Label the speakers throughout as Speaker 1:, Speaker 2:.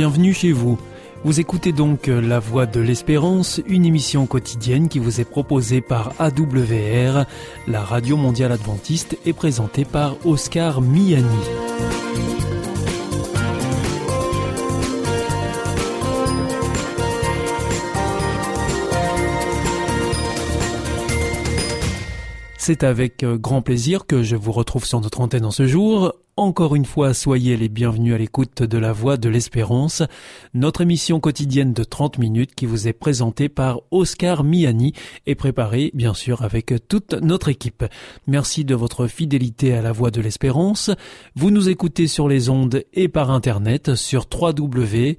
Speaker 1: bienvenue chez vous. Vous écoutez donc La Voix de l'Espérance, une émission quotidienne qui vous est proposée par AWR, la radio mondiale adventiste, et présentée par Oscar Miani. C'est avec euh, grand plaisir que je vous retrouve sur notre antenne en ce jour. Encore une fois, soyez les bienvenus à l'écoute de la Voix de l'Espérance, notre émission quotidienne de 30 minutes qui vous est présentée par Oscar Miani et préparée bien sûr avec toute notre équipe. Merci de votre fidélité à la Voix de l'Espérance. Vous nous écoutez sur les ondes et par internet sur www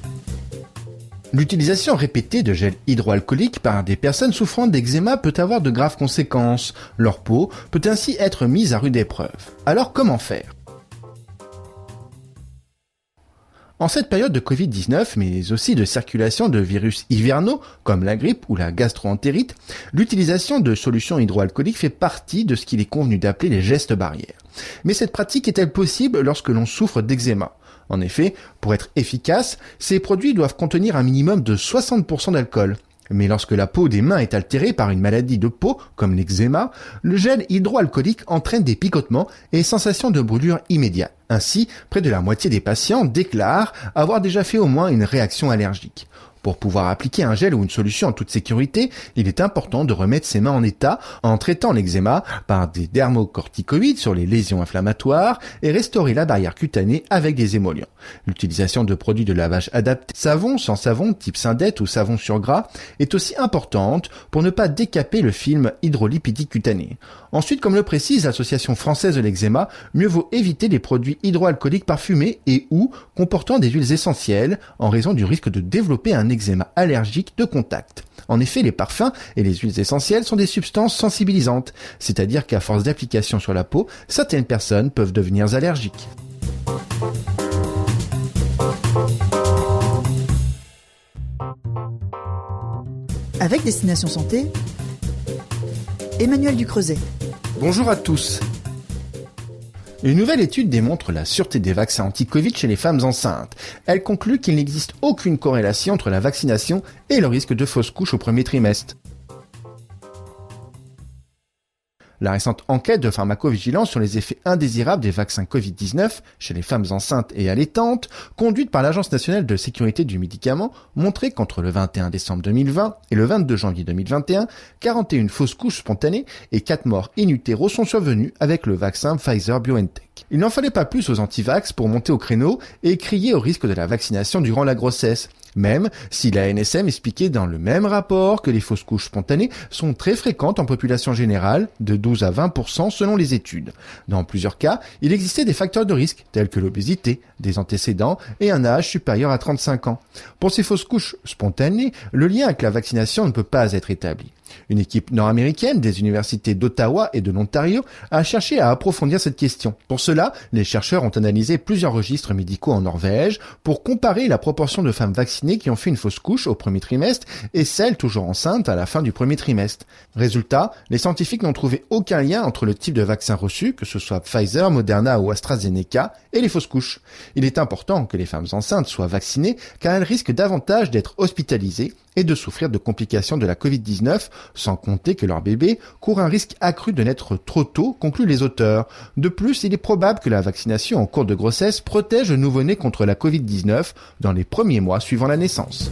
Speaker 2: L'utilisation répétée de gel hydroalcoolique par des personnes souffrant d'eczéma peut avoir de graves conséquences. Leur peau peut ainsi être mise à rude épreuve. Alors comment faire? En cette période de Covid-19, mais aussi de circulation de virus hivernaux, comme la grippe ou la gastroentérite, l'utilisation de solutions hydroalcooliques fait partie de ce qu'il est convenu d'appeler les gestes barrières. Mais cette pratique est-elle possible lorsque l'on souffre d'eczéma? En effet, pour être efficace, ces produits doivent contenir un minimum de 60% d'alcool. Mais lorsque la peau des mains est altérée par une maladie de peau, comme l'eczéma, le gel hydroalcoolique entraîne des picotements et sensations de brûlure immédiate. Ainsi, près de la moitié des patients déclarent avoir déjà fait au moins une réaction allergique. Pour pouvoir appliquer un gel ou une solution en toute sécurité, il est important de remettre ses mains en état en traitant l'eczéma par des dermocorticoïdes sur les lésions inflammatoires et restaurer la barrière cutanée avec des émollients. L'utilisation de produits de lavage adaptés, savon, sans savon, type syndette ou savon sur gras, est aussi importante pour ne pas décaper le film hydrolipidique cutané. Ensuite, comme le précise l'Association française de l'eczéma, mieux vaut éviter les produits hydroalcooliques parfumés et ou comportant des huiles essentielles en raison du risque de développer un eczéma allergique de contact. En effet, les parfums et les huiles essentielles sont des substances sensibilisantes, c'est-à-dire qu'à force d'application sur la peau, certaines personnes peuvent devenir allergiques.
Speaker 3: Avec Destination Santé, Emmanuel Ducreuset.
Speaker 2: Bonjour à tous. Une nouvelle étude démontre la sûreté des vaccins anti-Covid chez les femmes enceintes. Elle conclut qu'il n'existe aucune corrélation entre la vaccination et le risque de fausse couche au premier trimestre. La récente enquête de pharmacovigilance sur les effets indésirables des vaccins Covid-19 chez les femmes enceintes et allaitantes, conduite par l'Agence nationale de sécurité du médicament, montrait qu'entre le 21 décembre 2020 et le 22 janvier 2021, 41 fausses couches spontanées et 4 morts in utero sont survenues avec le vaccin Pfizer-BioNTech. Il n'en fallait pas plus aux antivax pour monter au créneau et crier au risque de la vaccination durant la grossesse, même si la NSM expliquait dans le même rapport que les fausses couches spontanées sont très fréquentes en population générale, de 12 à 20% selon les études. Dans plusieurs cas, il existait des facteurs de risque tels que l'obésité, des antécédents et un âge supérieur à 35 ans. Pour ces fausses couches spontanées, le lien avec la vaccination ne peut pas être établi. Une équipe nord-américaine des universités d'Ottawa et de l'Ontario a cherché à approfondir cette question. Pour cela, les chercheurs ont analysé plusieurs registres médicaux en Norvège pour comparer la proportion de femmes vaccinées qui ont fait une fausse couche au premier trimestre et celles toujours enceintes à la fin du premier trimestre. Résultat, les scientifiques n'ont trouvé aucun lien entre le type de vaccin reçu, que ce soit Pfizer, Moderna ou AstraZeneca, et les fausses couches. Il est important que les femmes enceintes soient vaccinées car elles risquent davantage d'être hospitalisées et de souffrir de complications de la Covid-19, sans compter que leur bébé court un risque accru de naître trop tôt, concluent les auteurs. De plus, il est probable que la vaccination en cours de grossesse protège le nouveau-né contre la Covid-19 dans les premiers mois suivant la naissance.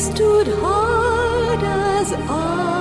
Speaker 2: stood hard as I.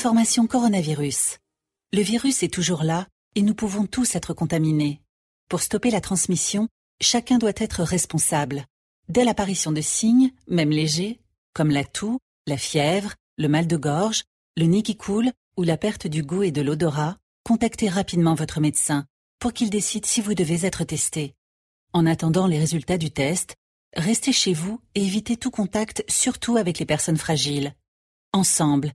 Speaker 4: Information coronavirus. Le virus est toujours là et nous pouvons tous être contaminés. Pour stopper la transmission, chacun doit être responsable. Dès l'apparition de signes, même légers, comme la toux, la fièvre, le mal de gorge, le nez qui coule ou la perte du goût et de l'odorat, contactez rapidement votre médecin pour qu'il décide si vous devez être testé. En attendant les résultats du test, restez chez vous et évitez tout contact, surtout avec les personnes fragiles. Ensemble,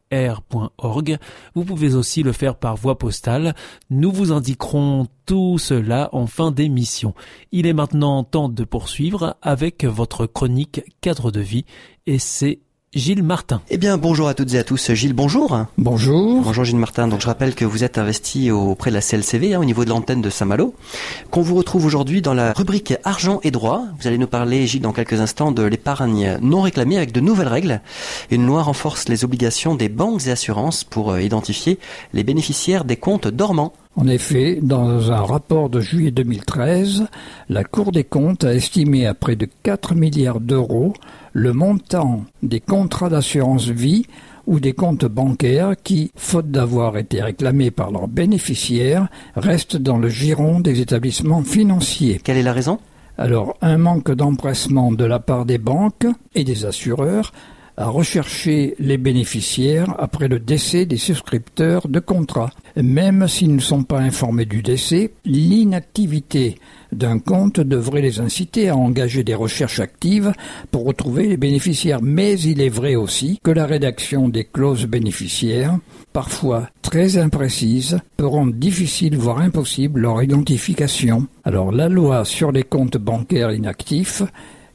Speaker 1: r.org. Vous pouvez aussi le faire par voie postale. Nous vous indiquerons tout cela en fin d'émission. Il est maintenant temps de poursuivre avec votre chronique cadre de vie et c'est Gilles Martin.
Speaker 5: Eh bien, bonjour à toutes et à tous. Gilles, bonjour.
Speaker 6: Bonjour.
Speaker 5: Bonjour Gilles Martin. Donc, je rappelle que vous êtes investi auprès de la CLCV, hein, au niveau de l'antenne de Saint-Malo, qu'on vous retrouve aujourd'hui dans la rubrique Argent et droit. Vous allez nous parler, Gilles, dans quelques instants, de l'épargne non réclamée avec de nouvelles règles. Une loi renforce les obligations des banques et assurances pour euh, identifier les bénéficiaires des comptes dormants.
Speaker 6: En effet, dans un rapport de juillet 2013, la Cour des comptes a estimé à près de 4 milliards d'euros le montant des contrats d'assurance vie ou des comptes bancaires qui, faute d'avoir été réclamés par leurs bénéficiaires, restent dans le giron des établissements financiers.
Speaker 5: Quelle est la raison?
Speaker 6: Alors, un manque d'empressement de la part des banques et des assureurs à rechercher les bénéficiaires après le décès des souscripteurs de contrats. Même s'ils ne sont pas informés du décès, l'inactivité d'un compte devrait les inciter à engager des recherches actives pour retrouver les bénéficiaires. Mais il est vrai aussi que la rédaction des clauses bénéficiaires, parfois très imprécises, peut rendre difficile voire impossible leur identification. Alors la loi sur les comptes bancaires inactifs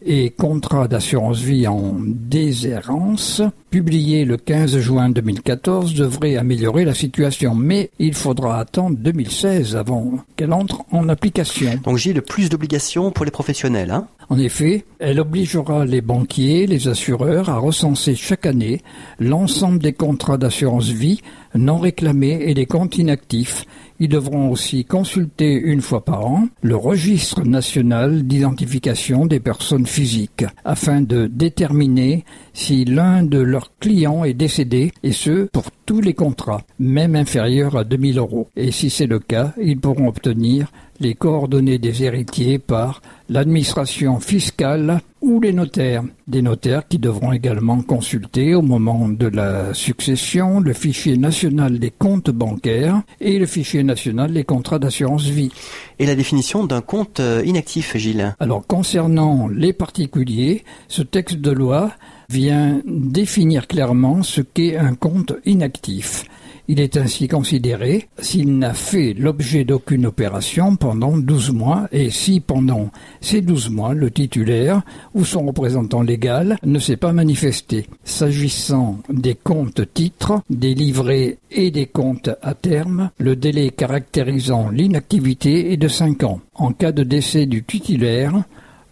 Speaker 6: et contrat d'assurance vie en déshérence, publié le 15 juin 2014, devrait améliorer la situation. Mais il faudra attendre 2016 avant qu'elle entre en application.
Speaker 5: Donc j'ai le plus d'obligations pour les professionnels. Hein
Speaker 6: en effet, elle obligera les banquiers, les assureurs à recenser chaque année l'ensemble des contrats d'assurance vie non réclamés et des comptes inactifs ils devront aussi consulter une fois par an le registre national d'identification des personnes physiques afin de déterminer si l'un de leurs clients est décédé et ce pour tous les contrats, même inférieurs à 2000 euros. Et si c'est le cas, ils pourront obtenir les coordonnées des héritiers par l'administration fiscale ou les notaires. Des notaires qui devront également consulter au moment de la succession le fichier national des comptes bancaires et le fichier national des contrats d'assurance vie.
Speaker 5: Et la définition d'un compte euh, inactif, Gilles?
Speaker 6: Alors concernant les particuliers, ce texte de loi vient définir clairement ce qu'est un compte inactif. Il est ainsi considéré s'il n'a fait l'objet d'aucune opération pendant 12 mois et si pendant ces 12 mois le titulaire ou son représentant légal ne s'est pas manifesté. S'agissant des comptes titres, des livrets et des comptes à terme, le délai caractérisant l'inactivité est de 5 ans. En cas de décès du titulaire,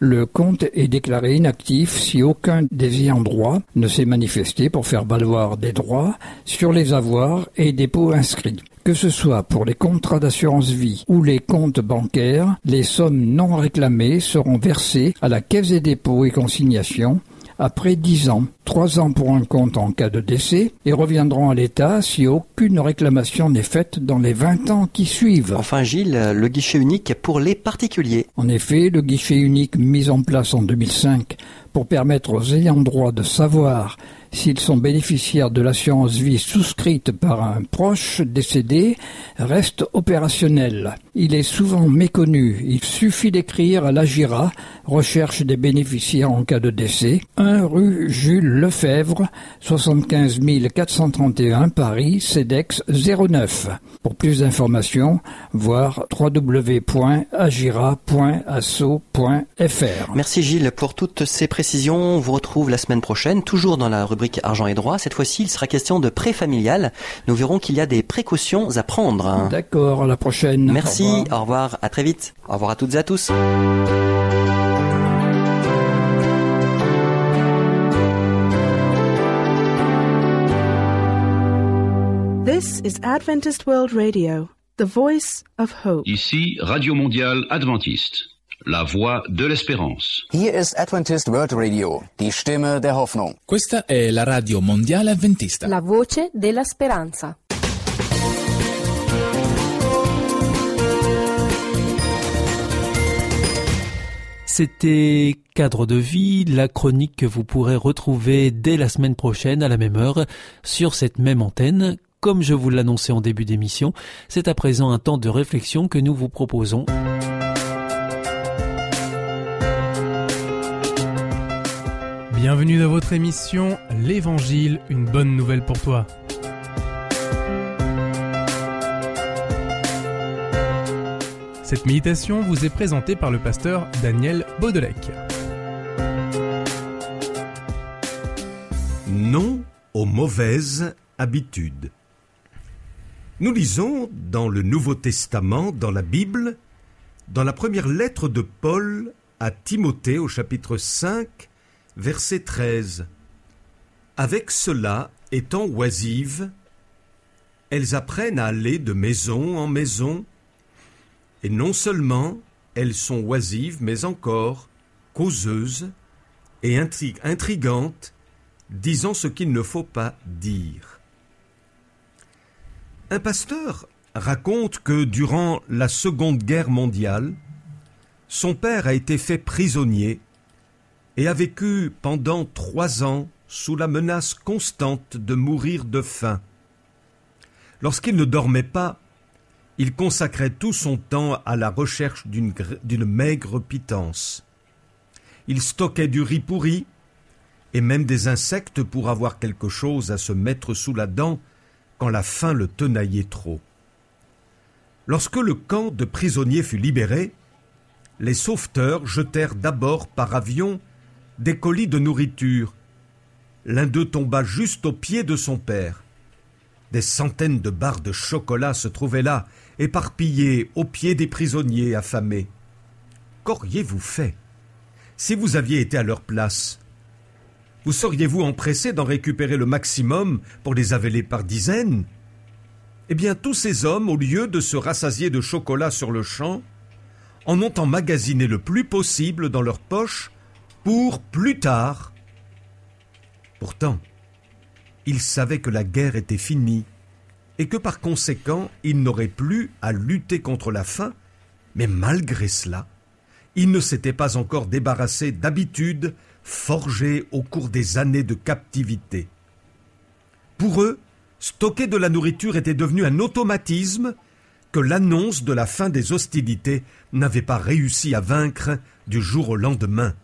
Speaker 6: le compte est déclaré inactif si aucun des ayants droit ne s'est manifesté pour faire valoir des droits sur les avoirs et dépôts inscrits. Que ce soit pour les contrats d'assurance vie ou les comptes bancaires, les sommes non réclamées seront versées à la Caisse des dépôts et consignations après dix ans, trois ans pour un compte en cas de décès, et reviendront à l'État si aucune réclamation n'est faite dans les vingt ans qui suivent.
Speaker 5: Enfin Gilles, le guichet unique pour les particuliers.
Speaker 6: En effet, le guichet unique mis en place en 2005 pour permettre aux ayants droit de savoir s'ils sont bénéficiaires de l'assurance vie souscrite par un proche décédé, reste opérationnel. Il est souvent méconnu. Il suffit d'écrire à l'AGIRA, recherche des bénéficiaires en cas de décès, 1 rue Jules Lefebvre, 75 431 Paris, CEDEX 09. Pour plus d'informations, voir www.agira.asso.fr.
Speaker 5: Merci Gilles pour toutes ces précisions. On vous retrouve la semaine prochaine, toujours dans la rubrique argent et droit. Cette fois-ci, il sera question de prêt familial. Nous verrons qu'il y a des précautions à prendre.
Speaker 6: D'accord, à la prochaine.
Speaker 5: Merci, au revoir. au revoir, à très vite. Au revoir à toutes et à tous.
Speaker 7: This is Adventist World Radio, the voice of hope.
Speaker 8: Ici, Radio Mondiale Adventiste. La voix de l'espérance.
Speaker 9: Hier ist Adventist World Radio, die Stimme der Hoffnung.
Speaker 10: Questa è la radio mondiale adventista.
Speaker 11: La voce della speranza.
Speaker 1: C'était Cadre de vie, la chronique que vous pourrez retrouver dès la semaine prochaine à la même heure sur cette même antenne. Comme je vous l'annonçais en début d'émission, c'est à présent un temps de réflexion que nous vous proposons.
Speaker 12: Bienvenue dans votre émission L'Évangile, une bonne nouvelle pour toi. Cette méditation vous est présentée par le pasteur Daniel Baudelec.
Speaker 13: Non aux mauvaises habitudes. Nous lisons dans le Nouveau Testament, dans la Bible, dans la première lettre de Paul à Timothée au chapitre 5, verset 13. Avec cela, étant oisives, elles apprennent à aller de maison en maison, et non seulement elles sont oisives, mais encore causeuses et intrigantes, disant ce qu'il ne faut pas dire. Un pasteur raconte que durant la Seconde Guerre mondiale, son père a été fait prisonnier et a vécu pendant trois ans sous la menace constante de mourir de faim. Lorsqu'il ne dormait pas, il consacrait tout son temps à la recherche d'une maigre pitance. Il stockait du riz pourri et même des insectes pour avoir quelque chose à se mettre sous la dent quand la faim le tenaillait trop. Lorsque le camp de prisonniers fut libéré, les sauveteurs jetèrent d'abord par avion des colis de nourriture. L'un d'eux tomba juste au pied de son père. Des centaines de barres de chocolat se trouvaient là, éparpillées au pied des prisonniers affamés. Qu'auriez-vous fait? Si vous aviez été à leur place Vous seriez-vous empressé d'en récupérer le maximum pour les avaler par dizaines? Eh bien, tous ces hommes, au lieu de se rassasier de chocolat sur le champ, en ont emmagasiné le plus possible dans leurs poches pour plus tard. Pourtant, ils savaient que la guerre était finie et que par conséquent ils n'auraient plus à lutter contre la faim, mais malgré cela, ils ne s'étaient pas encore débarrassés d'habitudes forgées au cours des années de captivité. Pour eux, stocker de la nourriture était devenu un automatisme que l'annonce de la fin des hostilités n'avait pas réussi à vaincre du jour au lendemain.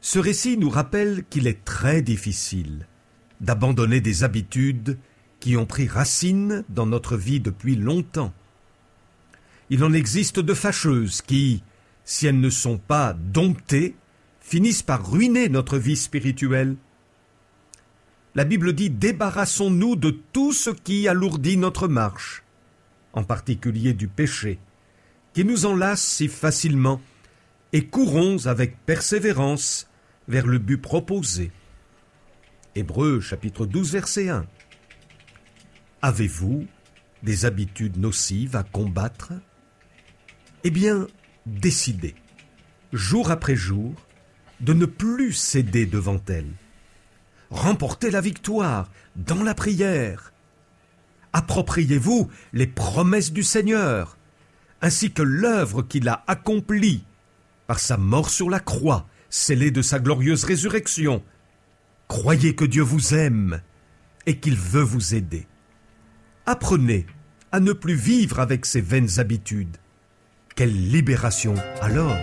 Speaker 13: Ce récit nous rappelle qu'il est très difficile d'abandonner des habitudes qui ont pris racine dans notre vie depuis longtemps. Il en existe de fâcheuses qui, si elles ne sont pas domptées, finissent par ruiner notre vie spirituelle. La Bible dit Débarrassons-nous de tout ce qui alourdit notre marche, en particulier du péché, qui nous enlace si facilement, et courons avec persévérance vers le but proposé. Hébreux chapitre 12 verset 1. Avez-vous des habitudes nocives à combattre? Eh bien, décidez, jour après jour, de ne plus céder devant elles. Remportez la victoire dans la prière. Appropriez-vous les promesses du Seigneur, ainsi que l'œuvre qu'il a accomplie par sa mort sur la croix scellé de sa glorieuse résurrection. Croyez que Dieu vous aime et qu'il veut vous aider. Apprenez à ne plus vivre avec ces vaines habitudes. Quelle libération alors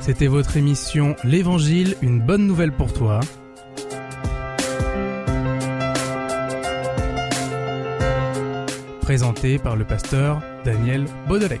Speaker 12: C'était votre émission L'Évangile, une bonne nouvelle pour toi. Présentée par le pasteur Daniel Baudelec.